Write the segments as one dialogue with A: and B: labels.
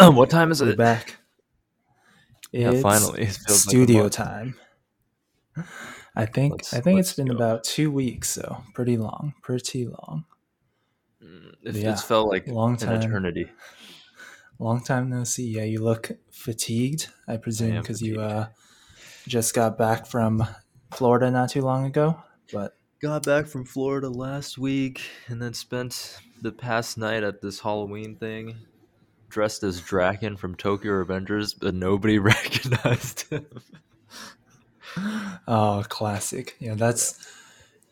A: what time is
B: We're
A: it?
B: back.
A: Yeah,
B: It's
A: finally. It like
B: studio
A: month.
B: time. I think
A: Let's-
B: I think it's been
A: go.
B: about two weeks, so pretty long, pretty long.
A: Mm, It,
B: Yeah,
A: it's felt like
B: long
A: an
B: time.
A: eternity.
B: Long time no see. Yeah, you look fatigued. I presume because you uh, just got back from Florida not too long ago. But
A: Got back from Florida last week and then spent the past night at this Halloween thing dressed as Draken from Tokyo Revengers, but nobody recognized him.
B: oh, classic. Yeah, that's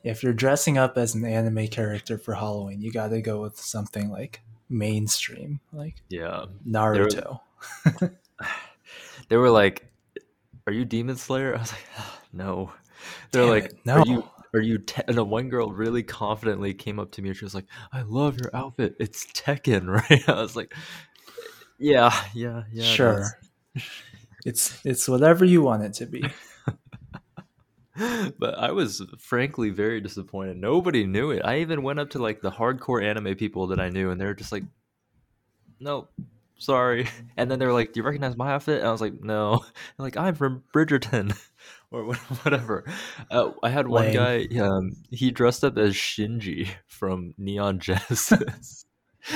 B: if you're dressing up as an anime character for Halloween, you got to go with something like mainstream, like
A: Yeah.
B: Naruto.
A: They were like, Are you Demon Slayer? I was like, "Ah, No. They're
B: Damn
A: like,
B: it,
A: Are you are you te-? and the one girl really confidently came up to me and she was like, I love your outfit. It's Tekken, right? I was like, Yeah, yeah, yeah.
B: sure. It's it's whatever you want it to be.
A: but I was frankly very disappointed. Nobody knew it. I even went up to like the hardcore anime people that I knew, and they were just like, "No, sorry." And then they were like, "Do you recognize my outfit?" And I was like, "No." They're like, "I'm from Bridgerton," or whatever. Uh, I had one
B: Lame.
A: guy. Um, he dressed up as Shinji from Neon Genesis.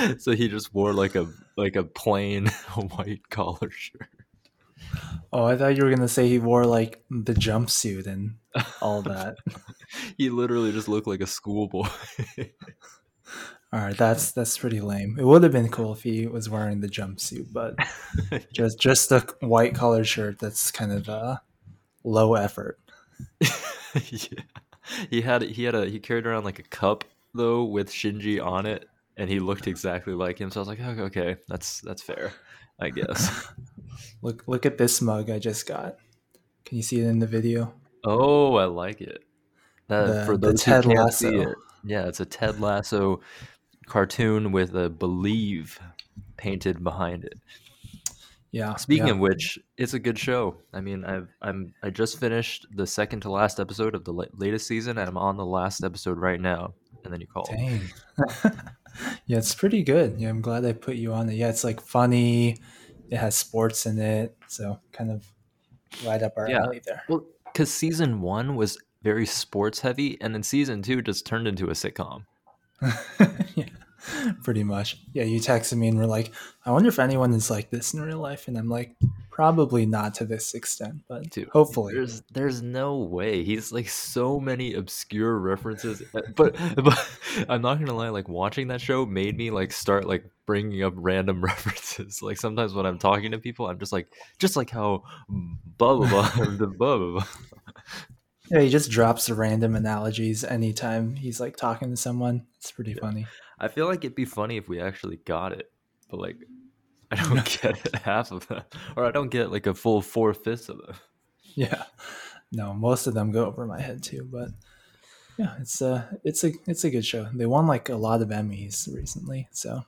A: so he just wore like a like a plain white collar shirt.
B: Oh, I thought you were gonna say he wore like the jumpsuit and all that.
A: he literally just looked like a schoolboy.
B: all right, that's that's pretty lame. It would have been cool if he was wearing the jumpsuit, but just just a white collar shirt. That's kind of uh, low effort.
A: yeah. He had he had a he carried around like a cup though with Shinji on it, and he looked exactly like him. So I was like, okay, okay that's that's fair, I guess.
B: Look look at this mug I just got. Can you see it in the video?
A: oh, I like it. That,
B: The-
A: for
B: the Ted
A: who
B: Lasso.
A: it, yeah, it's a Ted Lasso cartoon with a believe painted behind it.
B: Yeah.
A: Speaking
B: yeah.
A: of which, it's a good show. I mean, I've I'm I just finished the second to last episode of the latest season, and I'm on the last episode right now. And then you call.
B: Dang. yeah, it's pretty good. Yeah, I'm glad I put you on it. Yeah, it's like funny. It has sports in it, so kind of right up our
A: Yeah.
B: alley there.
A: Well, because season one was very sports heavy, and then season two just turned into a sitcom.
B: yeah, pretty much. Yeah, you texted me and were like, "I wonder if anyone is like this in real life," and I'm like, probably not to this extent, but
A: Dude,
B: hopefully.
A: There's there's no way. He's like so many obscure references. uh, But but I'm not gonna lie. Like watching that show made me like start like bringing up random references. Like sometimes when I'm talking to people, I'm just like just like how blah blah blah blah blah. blah, blah.
B: Yeah, he just drops random analogies anytime he's like talking to someone. It's pretty
A: Yeah.
B: funny.
A: I feel like it'd be funny if we actually got it, but like I don't get half of them, or I don't get like a full four fifths of them.
B: Yeah. No, most of them go over my head too, but yeah, it's a it's a it's a good show. They won like a lot of Emmys recently, so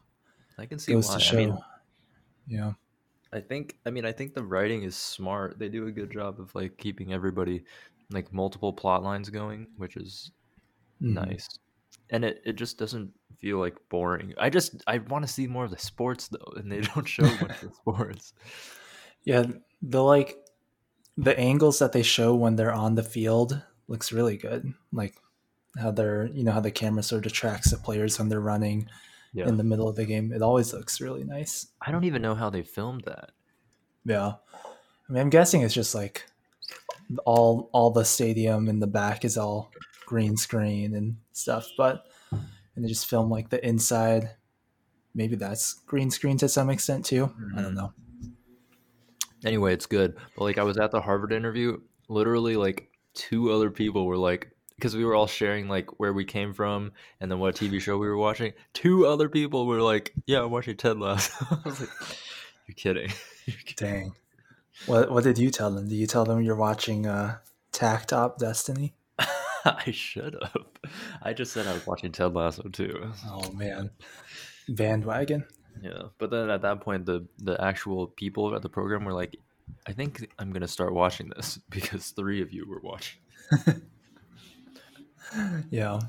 A: I can see
B: goes
A: why.
B: to show.
A: I mean,
B: yeah.
A: I think I mean I think the writing is smart. They do a good job of like keeping everybody like multiple plot lines going, which is
B: Mhm.
A: nice. And it, it just doesn't feel like boring. I just I want to see more of the sports though, and they don't show much of sports.
B: Yeah, the like the angles that they show when they're on the field looks really good. Like how they're you know how the camera sort of tracks the players when they're running
A: Yeah.
B: in the middle of the game. It always looks really nice.
A: I don't even know how they filmed that.
B: Yeah. I mean I'm guessing it's just like all all the stadium in the back is all green screen and stuff, but and they just film like the inside. Maybe that's green screen to some extent too. I don't
A: Mhm.
B: know.
A: Anyway, it's good. But like I was at the Harvard interview, literally like two other people were like because we were all sharing like where we came from and then what TV show we were watching. Two other people were like, "Yeah, I'm watching Ted Lasso." I was like, "You're kidding." You're kidding.
B: Dang. What what did you tell them? Did you tell them you're watching uh Takt Op Destiny?
A: I should have. I just said I was watching Ted Lasso too.
B: Oh man. Bandwagon.
A: Yeah, but then at that point, the the actual people at the program were like, "I think I'm gonna start watching this because three of you were watching."
B: Yeah.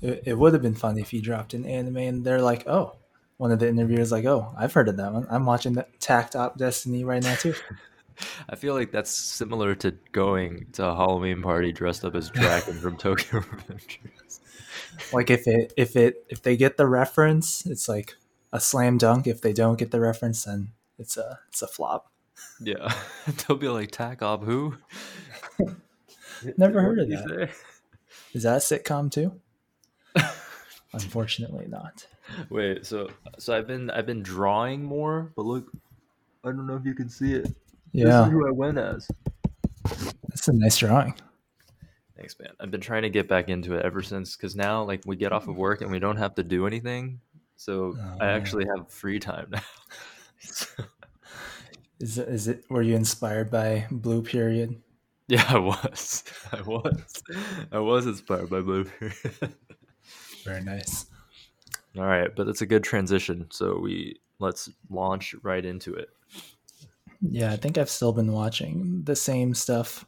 B: It, it would have been fun if you dropped an anime and they're like, oh, one of the interviewers like, "Oh, I've heard of that one. I'm watching the Takt Op Destiny right now too."
A: I feel like that's similar to going to a Halloween party dressed up as Draken from Tokyo Revengers.
B: like if it if it if they get the reference, it's like a slam dunk. If they don't get the reference, then it's a it's a flop.
A: Yeah, they'll be like Takt Op who?
B: Never heard of that. Is that a sitcom too? Unfortunately, not.
A: Wait, so so I've been I've been drawing more, but look, I don't know if you can see it.
B: Yeah,
A: This is who I went as.
B: that's a nice drawing.
A: Thanks, man. I've been trying to get back into it ever since because now, like, we get off of work and we don't have to do anything, so
B: Oh,
A: I
B: man.
A: actually have free time now. So-
B: Is it, is it were you inspired by Blue Period?
A: yeah, I was, I was, I was inspired by Blue Period.
B: Very nice.
A: All right, but it's a good transition. So we let's launch right into it.
B: Yeah, I think I've still been watching the same stuff.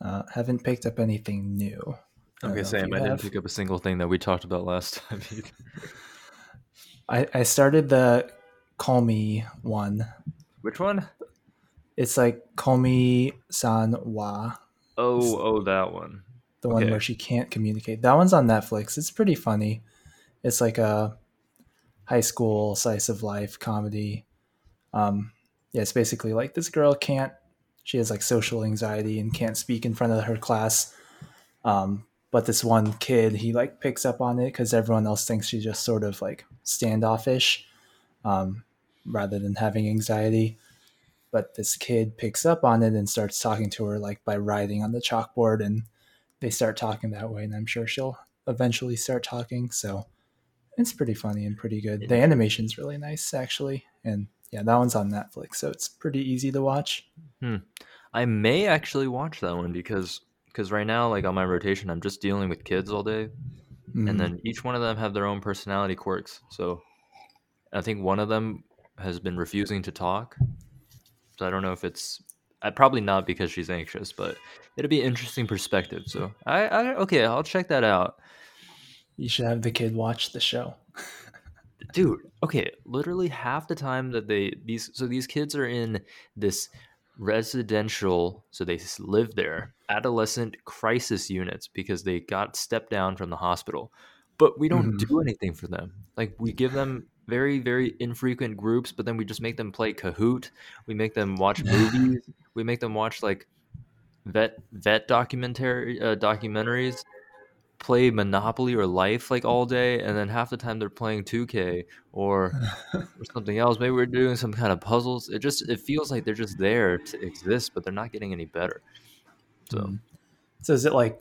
B: Uh, haven't picked up anything new. I don't
A: Okay,
B: know if
A: Sam, I didn't
B: have.
A: pick up a single thing that we talked about last time. Either.
B: I, I started the Komi one.
A: Which one?
B: It's like Komi San Wa,
A: Oh, oh, that one.
B: the one where she can't communicate. That one's on Netflix. It's pretty funny. It's like a high school slice of life comedy. Um, yeah, it's basically like this girl can't. She has like social anxiety and can't speak in front of her class. Um, but this one kid, he like picks up on it because everyone else thinks she's just sort of like standoffish, um, rather than having anxiety. But this kid picks up on it and starts talking to her like by writing on the chalkboard, and they start talking that way. And I'm sure she'll eventually start talking. So it's pretty funny and pretty good. The animation's really nice actually, and yeah, that one's on Netflix, so it's pretty easy to watch.
A: I may actually watch that one because because right now, like on my rotation, I'm just dealing with kids all day,
B: Mhm.
A: and then each one of them have their own personality quirks. So I think one of them has been refusing to talk. So I don't know if it's I probably not because she's anxious, but it'll be interesting perspective. So I, I okay, I'll check that out.
B: you should have the kid watch the show.
A: dude okay literally half the time that they these so these kids are in this residential so they live there adolescent crisis units because they got stepped down from the hospital. But we don't
B: Mhm.
A: do anything for them. Like we give them very very infrequent groups but then we just make them play kahoot. We make them watch movies. We make them watch like vet vet documentary uh, documentaries play Monopoly or Life like all day, and then half the time they're playing 2K or, or something else. Maybe we're doing some kind of puzzles. It just it feels like they're just there to exist, but they're not getting any better. So
B: Mhm. So is it like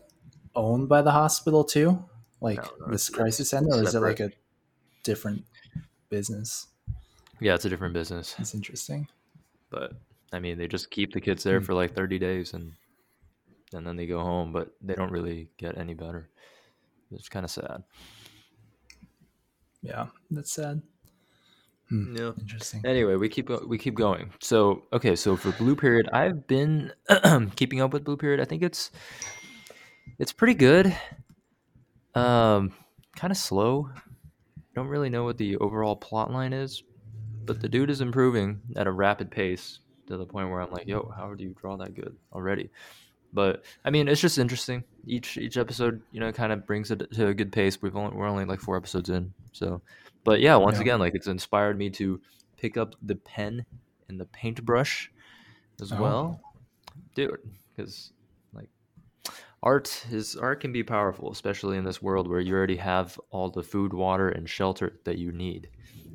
B: owned by the hospital too? Like
A: No, no,
B: this crisis center, or is it like a different business?
A: yeah, it's a different business,
B: It's interesting.
A: but I mean they just keep the kids there
B: Hmm.
A: for like 30 days and and then they go home, but they don't really get any better. It's kind of sad.
B: Yeah, that's sad. Hmm,
A: Yeah.
B: Interesting.
A: Anyway, we keep we keep going. So okay, so for Blue Period, I've been keeping up with Blue Period. I think it's it's pretty good. Um, kind of slow. Don't really know what the overall plot line is, but the dude is improving at a rapid pace to the point where I'm like, yo, how do you draw that good already? But I mean, it's just interesting. Each each episode, you know, kind of brings it to a good pace. We've only we're only like four episodes in, so. But yeah, once
B: Yeah.
A: again, like it's inspired me to pick up the pen and the paintbrush as
B: Oh.
A: well, dude. Because like art is art can be powerful, especially in this world where you already have all the food, water, and shelter that you need.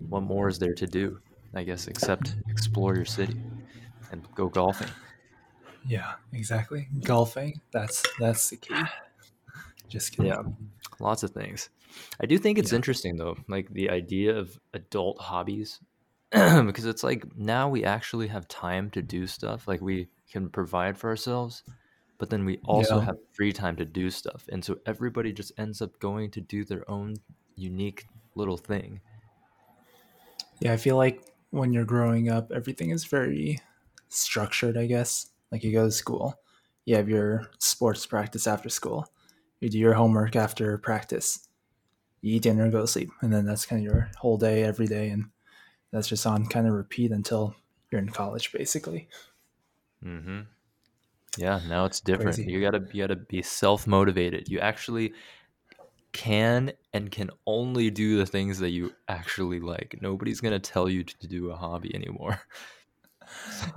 A: What more is there to do? I guess except explore your city and go golfing.
B: Yeah, exactly. Golfing. That's that's the key. Ah. Just kidding.
A: Yeah, lots of things. I do think it's
B: Yeah.
A: interesting though, like the idea of adult hobbies, because it's like now we actually have time to do stuff. Like we can provide for ourselves, but then we also
B: Yeah.
A: have free time to do stuff, and so everybody just ends up going to do their own unique little thing.
B: Yeah, I feel like when you're growing up, everything is very structured, I guess. Like you go to school, you have your sports practice after school, you do your homework after practice, you eat dinner, go to sleep, and then that's kind of your whole day every day. And that's just on kind of repeat until you're in college, basically.
A: Mm-hmm. Yeah, now it's different.
B: Crazy.
A: You gotta you gotta be self motivated. You actually can and can only do the things that you actually like. Nobody's gonna tell you to do a hobby anymore.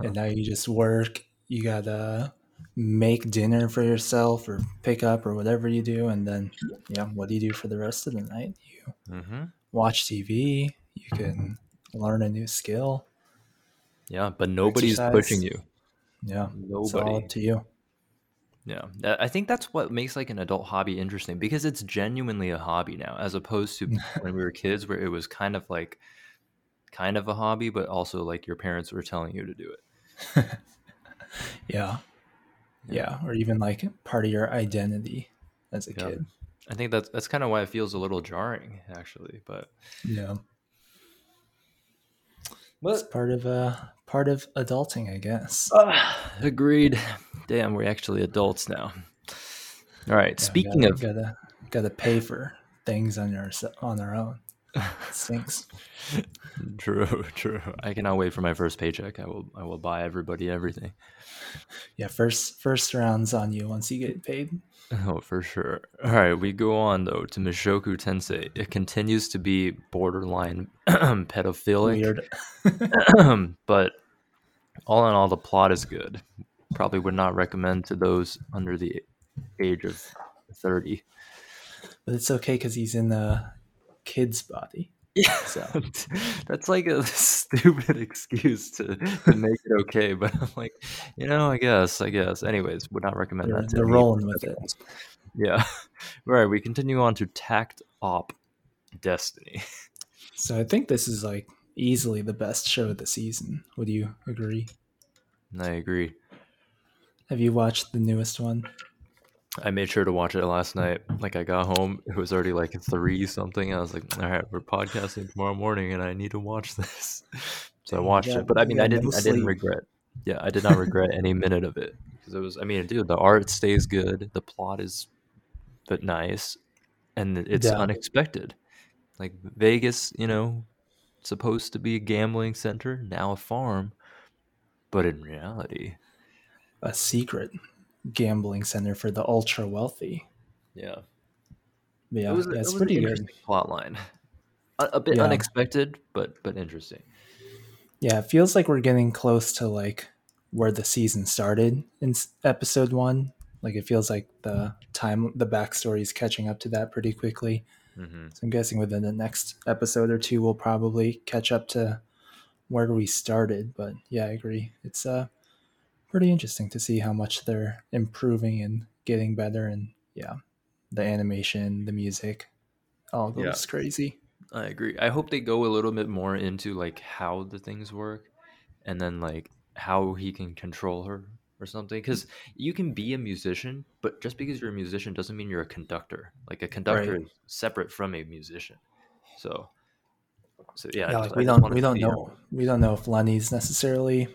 B: And now you just work. You gotta make dinner for yourself or pick up or whatever you do, and then yeah, what do you do for the rest of the night? You
A: Mm-hmm.
B: watch TV. You can learn a new skill.
A: Yeah, but nobody's
B: Exercise.
A: pushing you.
B: Yeah, it's all
A: Nobody.
B: up to you.
A: Yeah, I think that's what makes like an adult hobby interesting because it's genuinely a hobby now, as opposed to when we were kids, where it was kind of like, kind of a hobby, but also like your parents were telling you to do it.
B: Yeah. Yeah. Or even like part of your identity as a
A: Yeah.
B: kid.
A: I think that's that's kind of why it feels a little jarring, actually. But
B: Yeah. It's part of uh part of adulting, I guess.
A: agreed. Damn, we're actually adults now. All right.
B: Yeah,
A: speaking
B: gotta,
A: of
B: gotta gotta pay for things on your on our own. It stinks.
A: true, true. I cannot wait for my first paycheck. I will I will buy everybody everything.
B: Yeah, first first rounds on you once you get paid.
A: Oh, for sure. All right, we go on though to Mushoku Tensei. It continues to be borderline pedophilic,
B: Weird.
A: but all in all, the plot is good. Probably would not recommend to those under the age of thirty.
B: But it's okay because he's in a kid's body.
A: Yeah,
B: So
A: that's like a stupid excuse to, to make it okay. But I'm like, you know, I guess, I guess. Anyways, would not recommend
B: they're,
A: that.
B: They're rolling with it.
A: Yeah. All right, we continue on to Takt Op Destiny.
B: So I think this is like easily the best show of the season. Would you agree?
A: I agree.
B: Have you watched the newest one?
A: I made sure to watch it last night. Like I got home, it was already like three something. I was like, all right, we're podcasting tomorrow morning, and I need to watch this. So I watched it, but I mean, I didn't,
B: no
A: I didn't regret. Yeah, I did not regret any minute of it because it was. I mean, dude, the art stays good, the plot is, but nice, and it's
B: Yeah.
A: unexpected. Like Vegas, you know, supposed to be a gambling center, now a farm, but in reality,
B: A secret gambling center for the ultra wealthy.
A: yeah,
B: But yeah,
A: it was,
B: yeah,
A: it
B: it's
A: was
B: pretty good.
A: interesting plot line. A, a bit
B: Yeah.
A: unexpected, but but interesting.
B: Yeah, it feels like we're getting close to like where the season started in episode one. Like it feels like the time, the backstory is catching up to that pretty quickly.
A: hmm
B: So I'm guessing within the next episode or two, we'll probably catch up to where we started. But yeah, I agree. It's uh pretty interesting to see how much they're improving and getting better. And yeah, the animation, the music, all goes
A: Yeah.
B: crazy.
A: I agree. I hope they go a little bit more into like how the things work, and then like how he can control her or something. Because you can be a musician, but just because you're a musician doesn't mean you're a conductor. Like a conductor
B: Right.
A: is separate from a musician. So, so yeah,
B: Yeah, like we don't we don't know we don't know if Lenny's necessarily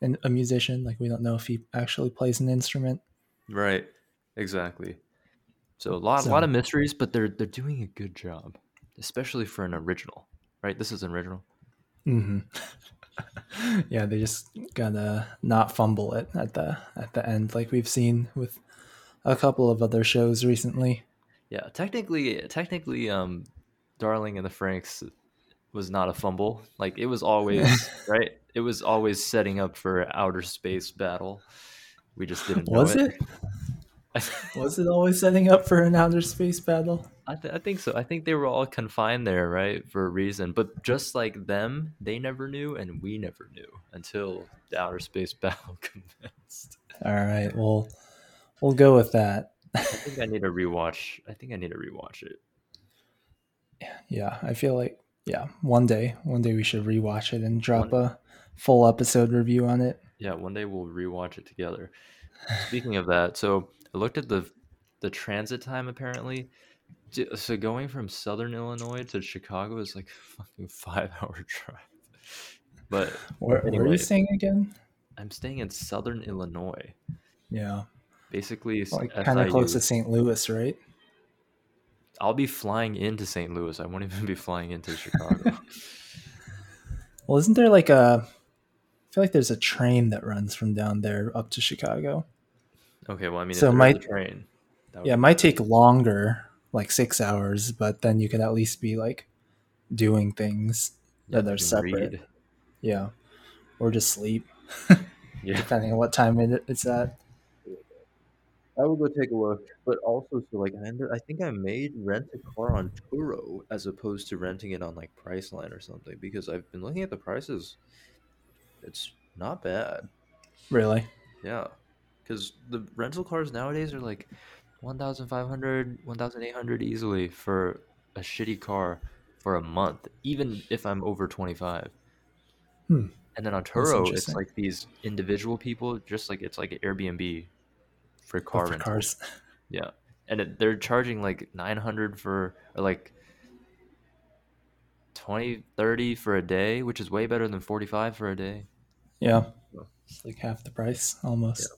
B: an, a musician. Like we don't know if he actually plays an instrument.
A: Right. Exactly. So a lot,
B: So-
A: lot of mysteries, but they're they're doing a good job, especially for an original. Right. This is an original.
B: hmm yeah, they just gotta not fumble it at the at the end, like we've seen with a couple of other shows recently.
A: Yeah, technically, technically, um, Darling and the Franxx was not a fumble. Like it was always right. It was always setting up for outer space battle. We just didn't know
B: Was
A: it.
B: it? Was it always setting up for an outer space battle?
A: I, th- I think so. I think they were all confined there, right, for a reason. But just like them, they never knew, and we never knew until the outer space battle commenced.
B: All right, well, we'll go with that.
A: I think I need to rewatch. I think I need to rewatch it.
B: Yeah, I feel like yeah, one day, one day we should rewatch it and drop a full episode review on it.
A: Yeah, one day we'll rewatch it together. Speaking of that, so I looked at the the transit time apparently. So going from Southern Illinois to Chicago is like a fucking five hour drive. But
B: Where, where are you staying again?
A: I'm staying in Southern Illinois,
B: Yeah,
A: basically
B: like kind of close to St. Louis, right?
A: I'll be flying into St. Louis. I won't even be flying into Chicago.
B: Well, isn't there like a? I feel like there's a train that runs from down there up to Chicago.
A: Okay, well, I mean,
B: So might-
A: train,
B: Yeah, it might take longer, like six hours, but then you could at least be like doing things
A: yeah,
B: that are
A: can
B: separate.
A: read.
B: Yeah, or just sleep,
A: Yeah,
B: depending on what time it, it's at.
A: I would go take a look. But also, so like, I, ended, I think I made rent a car on Turo as opposed to renting it on like Priceline or something because I've been looking at the prices. It's not bad.
B: Really?
A: Yeah, because the rental cars nowadays are like 1,500, 1,800 easily for a shitty car for a month, even if I'm over 25.
B: Hmm.
A: And then on Turo, it's like these individual people, just like it's like an Airbnb for car
B: Oh, for
A: rental.
B: cars.
A: Yeah, and it, they're charging like 900 for or like 20, 30 for a day, which is way better than 45 for a day.
B: Yeah,
A: Yeah.
B: it's like half the price almost.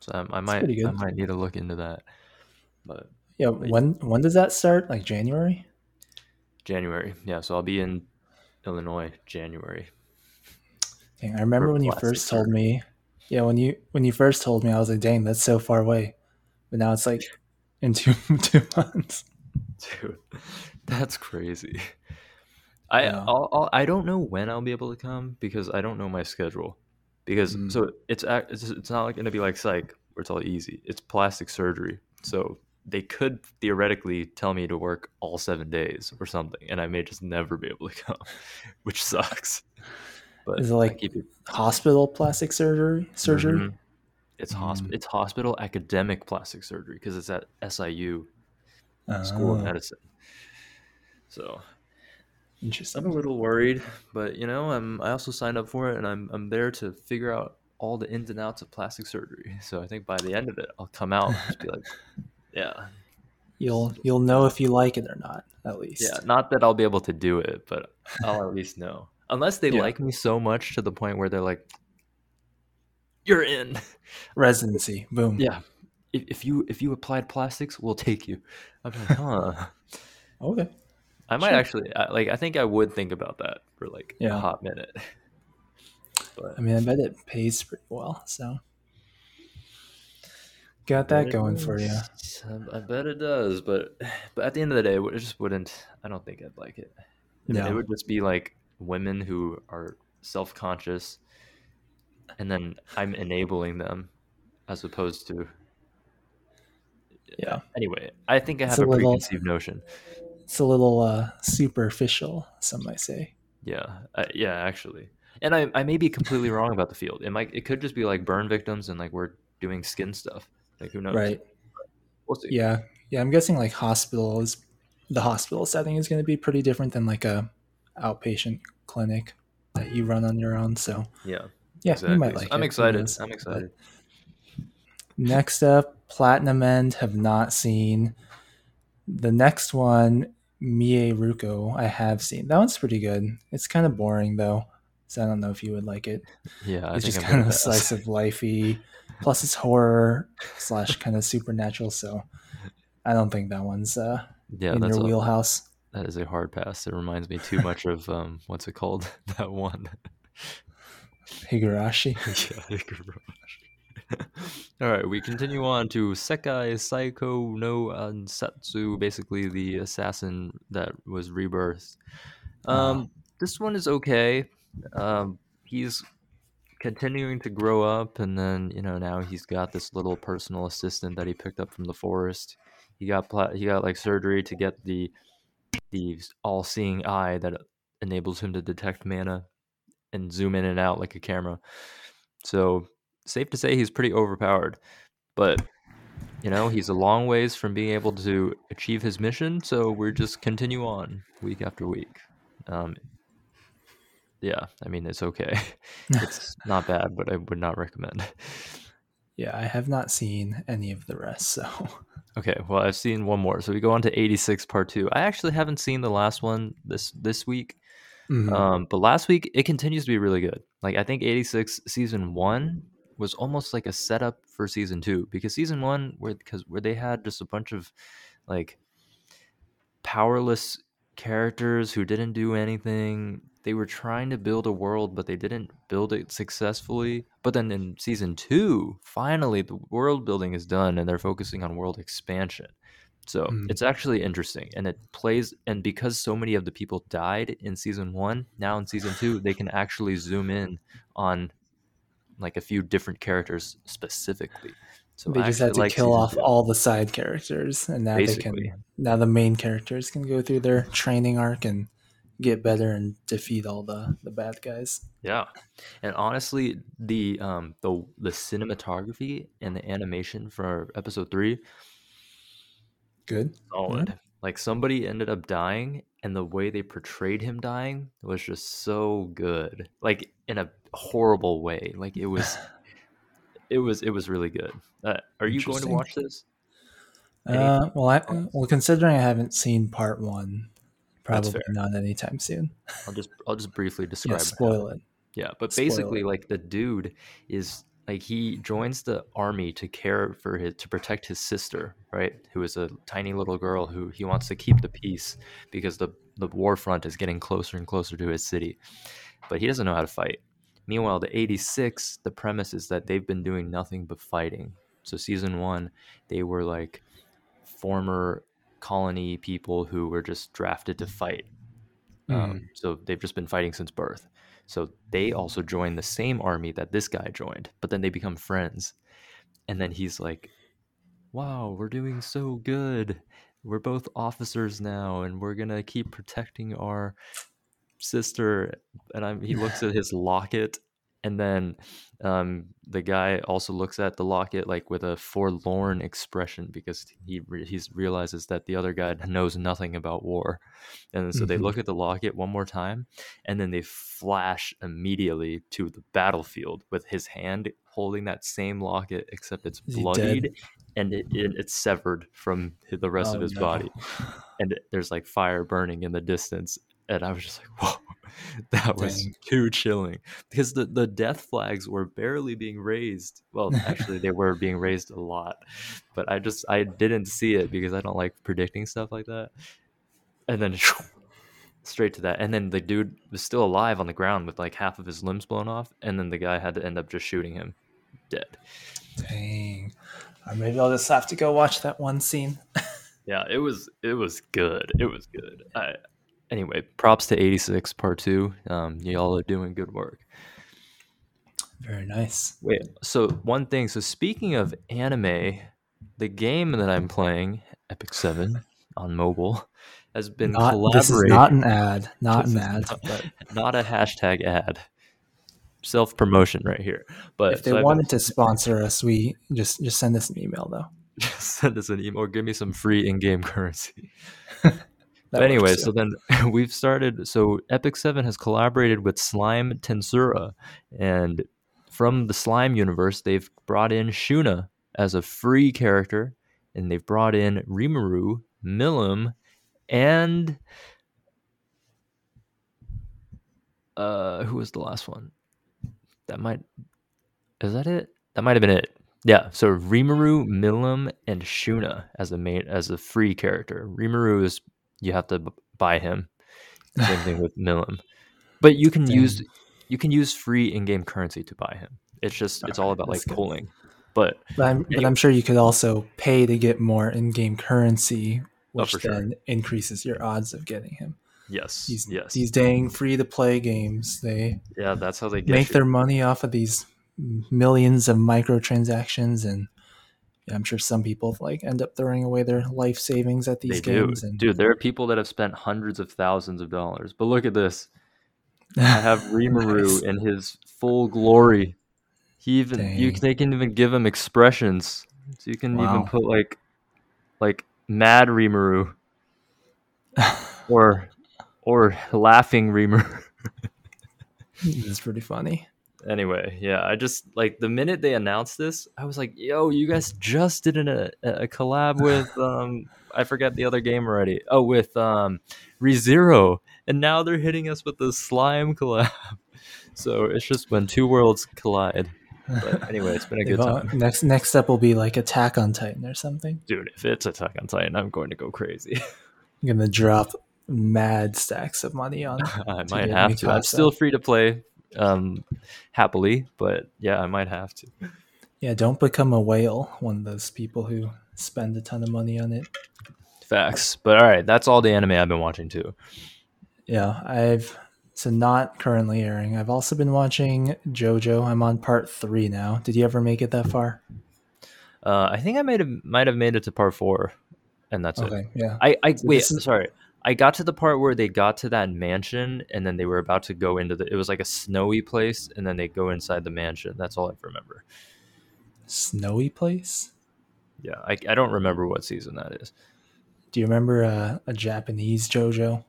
A: So um, I, I might I might need to look into that. But
B: Yeah.
A: But-
B: when when does that start? Like January?
A: January, yeah. So I'll be in Illinois January.
B: Dang, I remember when you first told me. Yeah, when you when you first told me, I was like, "Dang, that's so far away." But now it's like in two two months.
A: Dude, that's crazy. I
B: Yeah.
A: I'll, I'll, I don't know when I'll be able to come because I don't know my schedule. Because
B: Mm.
A: so it's it's it's not like going to be like psych where it's all easy. It's plastic surgery, so they could theoretically tell me to work all seven days or something, and I may just never be able to come, which sucks. But
B: Is it like
A: keep it
B: Hospital plastic surgery surgery.
A: Mhm. It's hosp-
B: Mm.
A: It's hospital academic plastic surgery because it's at SIU School of
B: Oh,
A: Medicine. So
B: interesting.
A: I'm a little worried, but you know, I'm I also signed up for it, and I'm I'm there to figure out all the ins and outs of plastic surgery. So I think by the end of it, I'll come out and just be like, yeah,
B: You'll you'll know if you like it or not. At least.
A: yeah. Not that I'll be able to do it, but I'll at least know. Unless they
B: Yeah.
A: like me so much to the point where they're like, you're in.
B: Residency. Boom.
A: Yeah. If, if you if you applied plastics, we'll take you. I'm like, huh.
B: Okay.
A: I might
B: Sure.
A: actually I, like. I think I would think about that for like a hot minute. But
B: I mean, I bet it pays pretty well. So got that going for you.
A: I, um, I bet it does, but but at the end of the day, it just wouldn't. I don't think I'd like it. I mean,
B: Yeah.
A: it would just be like women who are self conscious, and then I'm enabling them, as opposed to.
B: Yeah.
A: Anyway, I think I
B: It's
A: have
B: a
A: a,
B: little-
A: preconceived notion.
B: It's a little uh, superficial, some might say.
A: Yeah, uh, yeah, actually, and I, I may be completely wrong about the field. It might, it could just be like burn victims, and like we're doing skin stuff. Like who knows?
B: Right.
A: We'll see.
B: Yeah. Yeah. I'm guessing like hospital is the hospital setting is going to be pretty different than like a outpatient clinic that you run on your own. So
A: Yeah.
B: yeah,
A: exactly.
B: you might like
A: I'm
B: it.
A: Excited. I'm excited.
B: Next up, Platinum End have not seen. The next one, Mieruko, I have seen. That one's pretty good. It's kind of boring though, so I don't know if you would like it.
A: Yeah, I
B: it's
A: think
B: just
A: I'm
B: kind of
A: pass.
B: slice of lifey. Plus, it's horror slash kind of supernatural. So I don't think that one's uh,
A: Yeah,
B: in
A: that's
B: your
A: a,
B: wheelhouse.
A: That is a hard pass. It reminds me too much of um, what's it called? that one.
B: Higurashi.
A: yeah, Higurashi. All right, we continue on to Sekai Saiko no Ansatsu, basically the assassin that was rebirthed. Um, this one is okay. Um, he's continuing to grow up, and then you know now he's got this little personal assistant that he picked up from the forest. He got pla- he got like surgery to get the the all-seeing eye that enables him to detect mana and zoom in and out like a camera. So safe to say he's pretty overpowered, but you know he's a long ways from being able to achieve his mission. So we're just continue on week after week. Um, yeah, I mean it's okay. it's not bad, but I would not recommend.
B: Yeah, I have not seen any of the rest. So
A: Okay, well I've seen one more. So we go on to 86 part 2. I actually haven't seen the last one this this week.
B: Mhm.
A: Um, but last week it continues to be really good. Like I think 86 season 1 was almost like a setup for season 2 because season 1 where because where they had just a bunch of like powerless characters who didn't do anything. They were trying to build a world, but they didn't build it successfully. But then in season two, finally, the world building is done and they're focusing on world expansion. So
B: Mm.
A: it's actually interesting. And it plays, and because so many of the people died in season one, now in season two, they can actually zoom in on like a few different characters specifically. So
B: they just had to
A: like
B: kill off
A: two.
B: all the side characters, and now they can now the main characters can go through their training arc and get better and defeat all the the bad guys.
A: Yeah, and honestly, the um the the cinematography and the animation for episode three
B: Good.
A: solid. Like somebody ended up dying, and the way they portrayed him dying was just so good. Like in a horrible way. Like it was, it was, it was really good. Uh, are you going to watch this?
B: Uh, well, I, well, considering I haven't seen part one, probably not anytime soon.
A: I'll just, I'll just briefly describe. what
B: spoil it.
A: Yeah, but
B: Spoil
A: basically,
B: it.
A: like the dude is like he joins the army to care for his to protect his sister, right? Who is a tiny little girl who he wants to keep the peace because the the war front is getting closer and closer to his city, but he doesn't know how to fight. Meanwhile, the 86, the premise is that they've been doing nothing but fighting. So season one, they were like former colony people who were just drafted to fight um, so they've just been fighting since birth. So they also join the same army that this guy joined, but then they become friends. And then he's like, "Wow, we're doing so good. We're both officers now, and we're gonna keep protecting our sister." And I'm, he looks at his locket, and then um, the guy also looks at the locket like with a forlorn expression because he re- he's realizes that the other guy knows nothing about war. And so they
B: Mhm.
A: look at the locket one more time, and then they flash immediately to the battlefield with his hand holding that same locket, except it's
B: he
A: bloodied and it, it, it's severed from the rest
B: Oh,
A: of his
B: no.
A: body. And it- there's like fire burning in the distance. And I was just like, whoa, that was
B: Dang.
A: too chilling because the, the death flags were barely being raised. Well, actually, they were being raised a lot, but I just, I didn't see it because I don't like predicting stuff like that and then straight to that and then the dude was still alive on the ground with like half of his limbs blown off and then the guy had to end up just shooting him dead
B: Dang. Or maybe I'll just have to go watch that one scene.
A: yeah it was it was good it was good I, anyway props to 86 part 2 um y'all are doing good work
B: Very nice.
A: wait so one thing so speaking of anime the game that i'm playing epic 7 on mobile has been
B: Not,
A: collaborating
B: this is not an ad. Not
A: This
B: an ad.
A: not- not a hashtag ad. Self promotion right here. But
B: if they
A: so
B: wanted to sponsor us, we just just send us an email though.
A: been- send us an email or give me some free in-game currency.
B: That
A: but anyway,
B: works,
A: so then we've started. So Epic Seven has collaborated with Slime Tensura, and from the Slime universe, they've brought in Shuna as a free character, and they've brought in Rimuru, Milim, and uh, who was the last one? That might is that it? That might have been it. Yeah, so Rimuru, Milim, and Shuna as a main as a free character. Rimuru is you have to b- buy him. Same thing with Milim, but you can
B: Dang.
A: use you can use free in-game currency to buy him. It's just it's all about like
B: good.
A: pulling. But
B: But I'm, but I'm sure you could also pay to get more in-game currency, oh, which
A: Oh, for sure.
B: then increases your odds of getting him.
A: yes,
B: These
A: yes,
B: these dang free-to-play games, they
A: yeah, that's how they get
B: make
A: you.
B: their money off of these millions of microtransactions, and I'm sure some people like end up throwing away their life savings at these
A: they do,
B: games. And
A: dude. There are people that have spent hundreds of thousands of dollars. But look at this. I have Rimuru
B: Nice.
A: in his full glory. He even you
B: Dang.
A: they can even give him expressions. So you can even put like like mad Rimuru or or laughing Rimuru.
B: It's pretty funny.
A: Anyway, yeah, I just like the minute they announced this, I was like, "Yo, you guys just did an, a, a collab with um I forget the other game already. Oh, with um ReZero, and now they're hitting us with the slime collab." So it's just when two worlds collide. But anyway, it's been a good time,
B: next next step will be like Attack on Titan or something.
A: dude. If it's Attack on Titan, I'm going to go crazy.
B: I'm gonna drop mad stacks of money on.
A: I might have to. I'm still free to play um, happily, but yeah, I might have to.
B: Yeah, don't become a whale. One of those people who spend a ton of money on it.
A: Facts. But all right, that's all the anime I've been watching too.
B: Yeah, I've so not currently airing. I've also been watching JoJo. I'm on part three now. Did you ever make it that far?
A: Uh, I think I might have might have made it to part four, and that's it.
B: Okay, yeah.
A: I, I
B: So
A: wait,
B: is-
A: sorry. I got to the part where they got to that mansion, and then they were about to go into the. It was like a snowy place, and then they go inside the mansion. That's all I remember.
B: Snowy place.
A: Yeah, I, I don't remember what season that is.
B: Do you remember uh, a Japanese JoJo?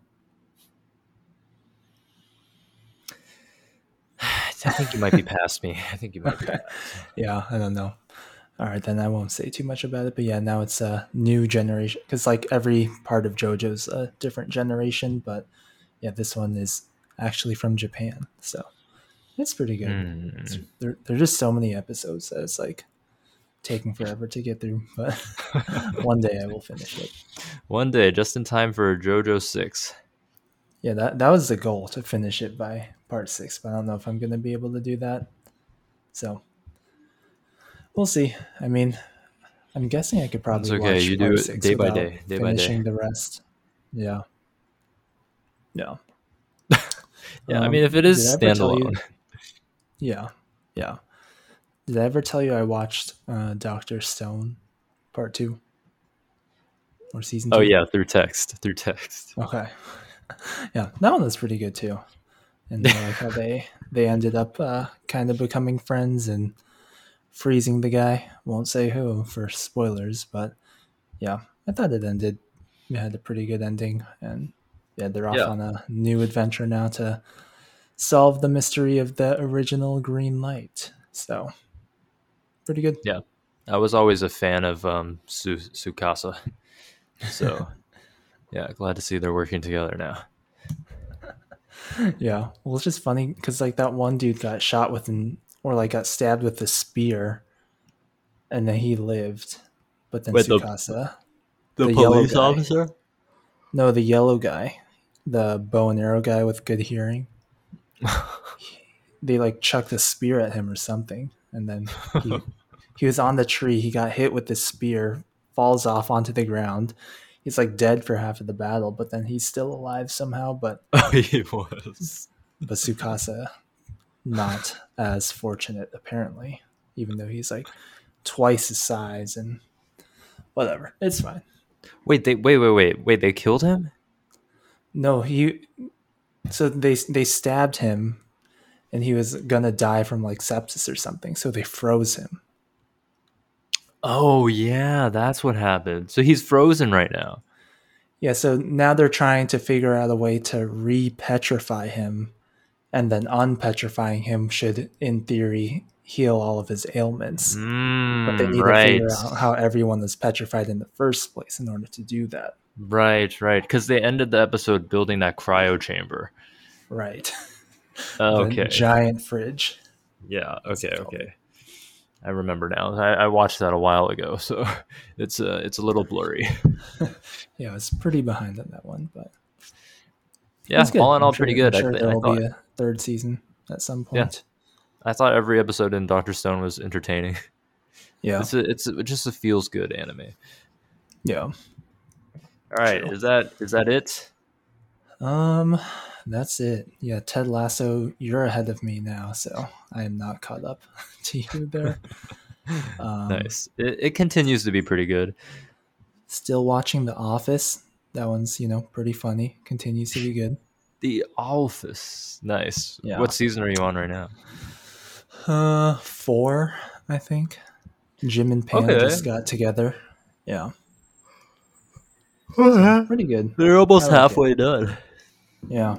A: I think you might be past me. I think you might be.
B: Okay. Yeah, I don't know. All right, then I won't say too much about it. But yeah, now it's a new generation because like every part of JoJo's a different generation. But yeah, this one is actually from Japan, so it's pretty good.
A: Hmm.
B: It's, there, there are just so many episodes that it's like taking forever to get through. But one day I will finish it.
A: One day, just in time for JoJo Six.
B: Yeah, that that was the goal to finish it by part six, but I don't know if I'm gonna be able to do that. So we'll see. I mean, I'm guessing I could probably
A: okay,
B: watch
A: you do
B: part
A: it
B: six
A: day by day, day by day.
B: finishing the rest. Yeah. Yeah.
A: Yeah, I
B: Um,
A: mean, if it is
B: did I ever tell you-
A: standalone,
B: Yeah. Yeah. Did I ever tell you I watched uh, Doctor Stone part two? Or season two?
A: oh yeah, through text, through text.
B: Okay. Yeah, that one was pretty good too. And I like how they they ended up uh, kind of becoming friends and freezing the guy. Won't say who for spoilers, but yeah, I thought it ended. It had a pretty good ending, and yeah, they're off
A: Yeah.
B: on a new adventure now to solve the mystery of the original green light. So, pretty good.
A: Yeah, I was always a fan of um, Su- Tsukasa, so yeah, glad to see they're working together now.
B: Yeah. Well, it's just funny because like that one dude got shot with an or like got stabbed with a spear, and then he lived, but then
A: Wait, the-
B: Tsukasa,
A: The,
B: The
A: police
B: guy.
A: officer.
B: no, the yellow guy, the bow and arrow guy with good hearing, they like chucked a spear at him or something, and then he he was on the tree. He got hit with the spear, falls off onto the ground. He's like dead for half of the battle, but then he's still alive somehow. But
A: oh, he was.
B: but Tsukasa not as fortunate apparently, even though he's like twice his size and whatever. It's fine.
A: Wait, they wait, wait, wait, wait. They killed him.
B: No, he so they they stabbed him and he was gonna die from like sepsis or something, so they froze him.
A: Oh yeah, that's what happened. So he's frozen right now.
B: Yeah, so now they're trying to figure out a way to re-petrify him and then unpetrifying him should in theory heal all of his ailments. but they
A: Mm,
B: need to figure out how everyone was petrified in the first place in order to do that.
A: right, right. Because they ended the episode building that cryo chamber.
B: Right.
A: Okay.
B: giant fridge.
A: Yeah. Okay. Okay. I remember now. I, I watched that a while ago, so it's uh, it's a little blurry.
B: Yeah, it's pretty behind on that one, but
A: Yeah. All in all,
B: sure-
A: pretty good.
B: I'm
A: I, th- I thought
B: a third season at some point. Yeah.
A: I thought every episode in Doctor Stone was entertaining.
B: Yeah.
A: It's a, it's a, just a feels good anime.
B: Yeah.
A: All right.
B: True.
A: Is that is that it?
B: Um, that's it. Yeah, Ted Lasso, you're ahead of me now, so I am not caught up to you there. Um,
A: nice. It, it continues to be pretty good.
B: Still watching The Office. That one's you know pretty funny. Continues to be good.
A: The Office. Nice.
B: Yeah.
A: What season are you on right now?
B: Uh, four, I think. Jim and Pam
A: Okay.
B: just got together. Yeah, pretty good.
A: They're almost
B: I like it.
A: halfway done.
B: Yeah,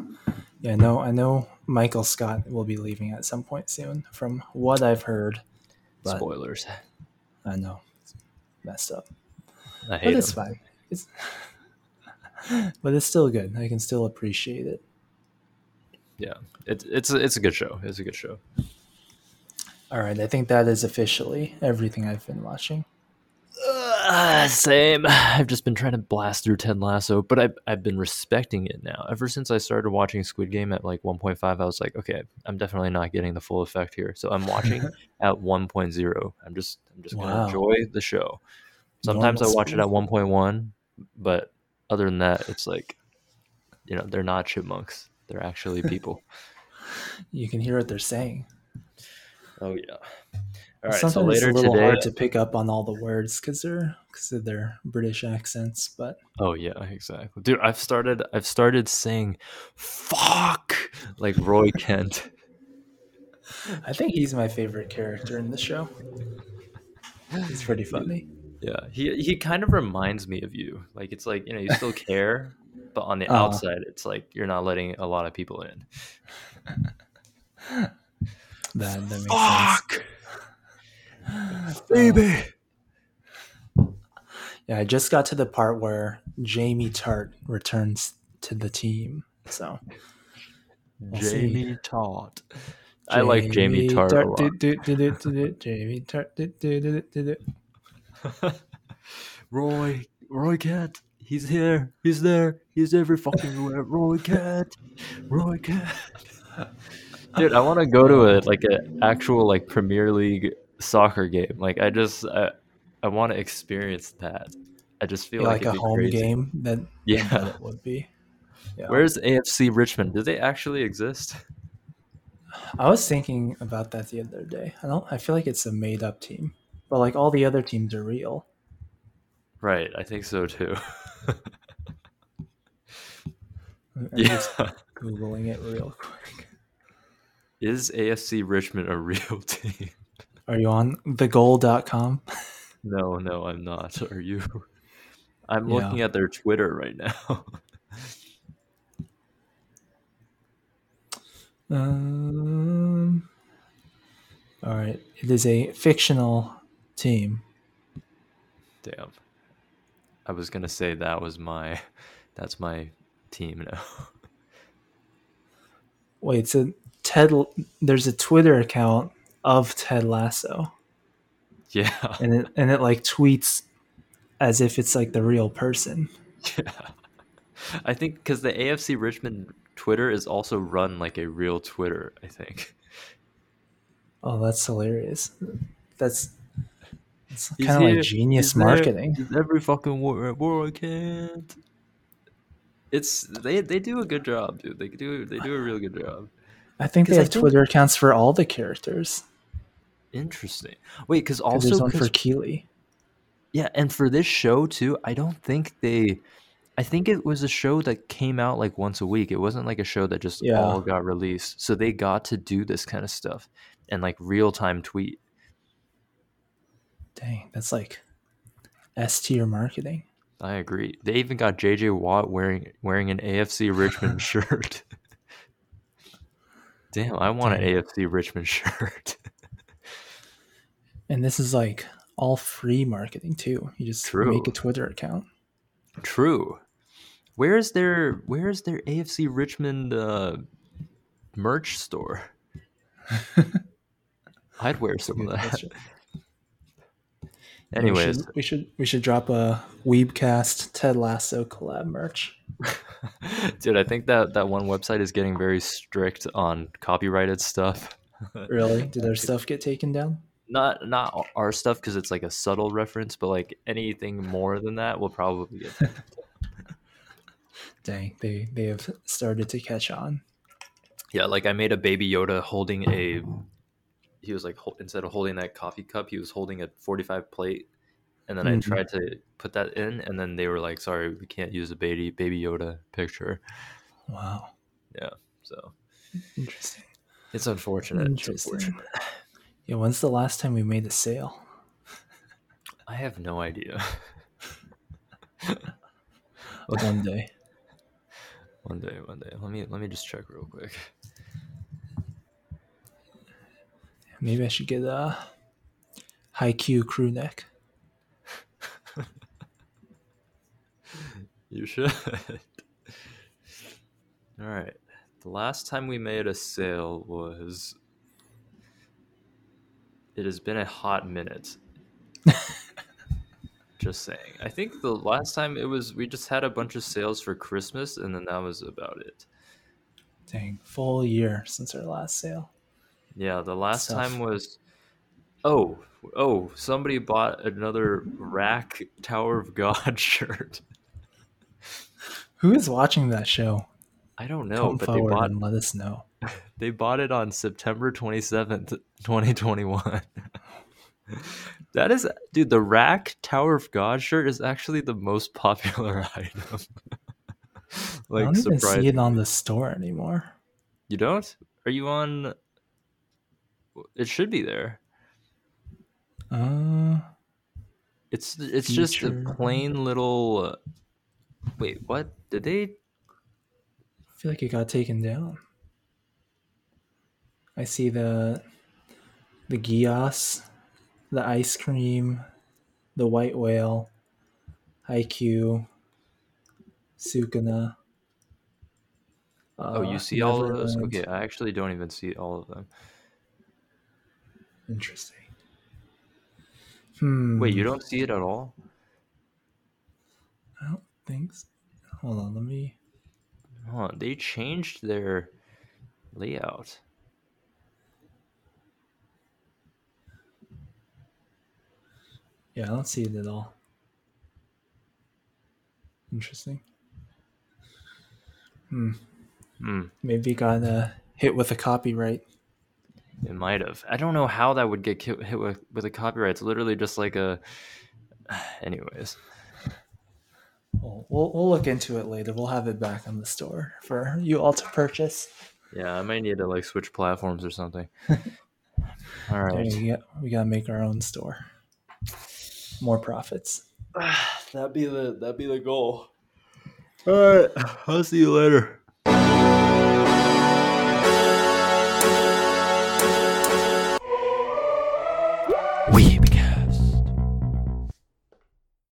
B: yeah. No, I know Michael Scott will be leaving at some point soon, from what I've heard. But
A: Spoilers.
B: I know, it's messed up.
A: I hate it.
B: But it's
A: them.
B: fine. It's, but it's still good. I can still appreciate it.
A: Yeah. It's it's a, it's a good show. It's a good show.
B: All right, I think that is officially everything I've been watching.
A: Uh, same. I've just been trying to blast through Ted Lasso, but I've, I've been respecting it now. Ever since I started watching Squid Game at like 1.5, I was like, okay, I'm definitely not getting the full effect here. So I'm watching at 1.0. I'm just I'm just gonna
B: Wow.
A: enjoy the show. Sometimes
B: Normal
A: I watch it at 1.1, but other than that, it's like, you know, they're not chipmunks. They're actually people.
B: You can hear what they're saying.
A: oh yeah. All right.
B: Sometimes
A: so later
B: it's a little
A: today.
B: hard to pick up on all the words because they're because of their British accents. But
A: Oh yeah, exactly. Dude, I've started I've started saying fuck like Roy Kent.
B: I think he's my favorite character in the show. He's pretty funny.
A: Yeah. He he kind of reminds me of you. Like it's like, you know, you still care, but on the
B: Oh.
A: outside it's like you're not letting a lot of people in.
B: That, that makes sense.
A: Baby.
B: Yeah, I just got to the part where Jamie Tartt returns to the team. So We'll see.
A: Jamie Tartt. I like Jamie Tartt a lot.
B: do, do, do, do, do, do, Jamie Tartt. Do, do, do, do, do, do.
A: Roy Roy Kent. He's here. He's there. He's every fucking where. Roy Kent. Roy Kent. Dude, I want to go to a like an actual like Premier League soccer game. Like I just I, I want to experience that. I just feel
B: Yeah,
A: like,
B: like a home
A: crazy.
B: game that
A: Yeah.
B: that it would be. Yeah.
A: Where's AFC Richmond? Do they actually exist?
B: I was thinking about that the other day. I don't. I feel like it's a made up team, but like all the other teams are real.
A: Right, I think so too.
B: I'm
A: yeah.
B: just googling it real quick.
A: Is AFC Richmond a real team?
B: Are you on thegoal.com?
A: No, no, I'm not. Are you? I'm
B: Yeah.
A: looking at their Twitter right now.
B: Um, all right. It is a fictional team.
A: Damn. I was gonna say that was my that's my team now.
B: Wait, so Ted, there's a Twitter account of Ted Lasso,
A: yeah.
B: and it and it like tweets as if it's like the real person.
A: Yeah. I think because the AFC Richmond Twitter is also run like a real Twitter, I think.
B: Oh, that's hilarious. That's it's kind of like genius
A: he's there,
B: marketing.
A: he's every fucking war, war I can't. It's they they do a good job, dude. They do they do a real good job.
B: I think they have
A: think-
B: Twitter accounts for all the characters.
A: Interesting. Wait, because also
B: there's one for Keeley.
A: Yeah, and for this show too, I don't think they I think it was a show that came out like once a week. It wasn't like a show that just
B: Yeah.
A: all got released. So they got to do this kind of stuff and like real time tweet.
B: Dang, that's like S tier marketing.
A: I agree. They even got JJ Watt wearing wearing an AFC Richmond shirt. Damn, I want an AFC Richmond shirt.
B: And this is like all free marketing too. You just
A: True.
B: make a Twitter account.
A: True. Where's their Where's their AFC Richmond uh, merch store? I'd wear some of that. Anyways,
B: we should, we should we should drop a Weebcast Ted Lasso collab merch.
A: dude, I think that that one website is getting very strict on copyrighted stuff.
B: Really? Did their stuff get taken down?
A: Not not our stuff because it's like a subtle reference, but like anything more than that will probably get.
B: Dang, they they have started to catch on.
A: Yeah, like I made a baby Yoda holding a. He was like instead of holding that coffee cup, he was holding a forty-five plate, and then I
B: Mhm.
A: tried to put that in, and then they were like, "Sorry, we can't use a baby baby Yoda picture."
B: Wow, Yeah.
A: So
B: interesting.
A: it's unfortunate. It's
B: Interesting.
A: unfortunate.
B: Yeah, when's the last time we made a sale?
A: I have no idea.
B: One day.
A: one day, one day. Let me let me just check real quick.
B: Maybe I should get a Haikyuu crew neck.
A: You should. All right. The last time we made a sale was. It has been a hot minute. Just saying. I think the last time it was we just had a bunch of sales for Christmas and then that was about it.
B: Dang, full year since our last sale.
A: Yeah, the last
B: Stuff.
A: time was oh oh somebody bought another Rak Tower of God shirt.
B: Who is watching that show?
A: I don't know,
B: Come
A: but they bought
B: and let us know.
A: they bought it on September twenty seventh, twenty twenty one. That is, dude. The Rak Tower of God shirt is actually the most popular item.
B: I
A: like,
B: don't even see it on the store anymore.
A: You don't? Are you on? It should be there.
B: Uh,
A: It's it's just a plain little. Wait, what? Did they?
B: I feel like it got taken down. I see the the Gios, the ice cream, the white whale, IQ, Sukuna.
A: Oh, you
B: uh,
A: see all of those? Okay, I actually don't even see all of them.
B: Interesting. Hmm.
A: Wait, you don't see it at all?
B: I don't think. So. Hold on. Let me.
A: Huh, they changed their layout.
B: Yeah, I don't see it at all. Interesting. Hmm.
A: Hmm.
B: Maybe got uh, hit with a copyright.
A: It might have. I don't know how that would get hit with, with a copyright. It's literally just like a. Anyways,
B: We'll, we'll we'll look into it later. We'll have it back on the store for you all to purchase.
A: yeah, I might need to like switch platforms or something. all right,
B: There
A: right,
B: you go. We gotta make our own store. More profits.
A: that'd be the that'd be the goal. All right, I'll see you later.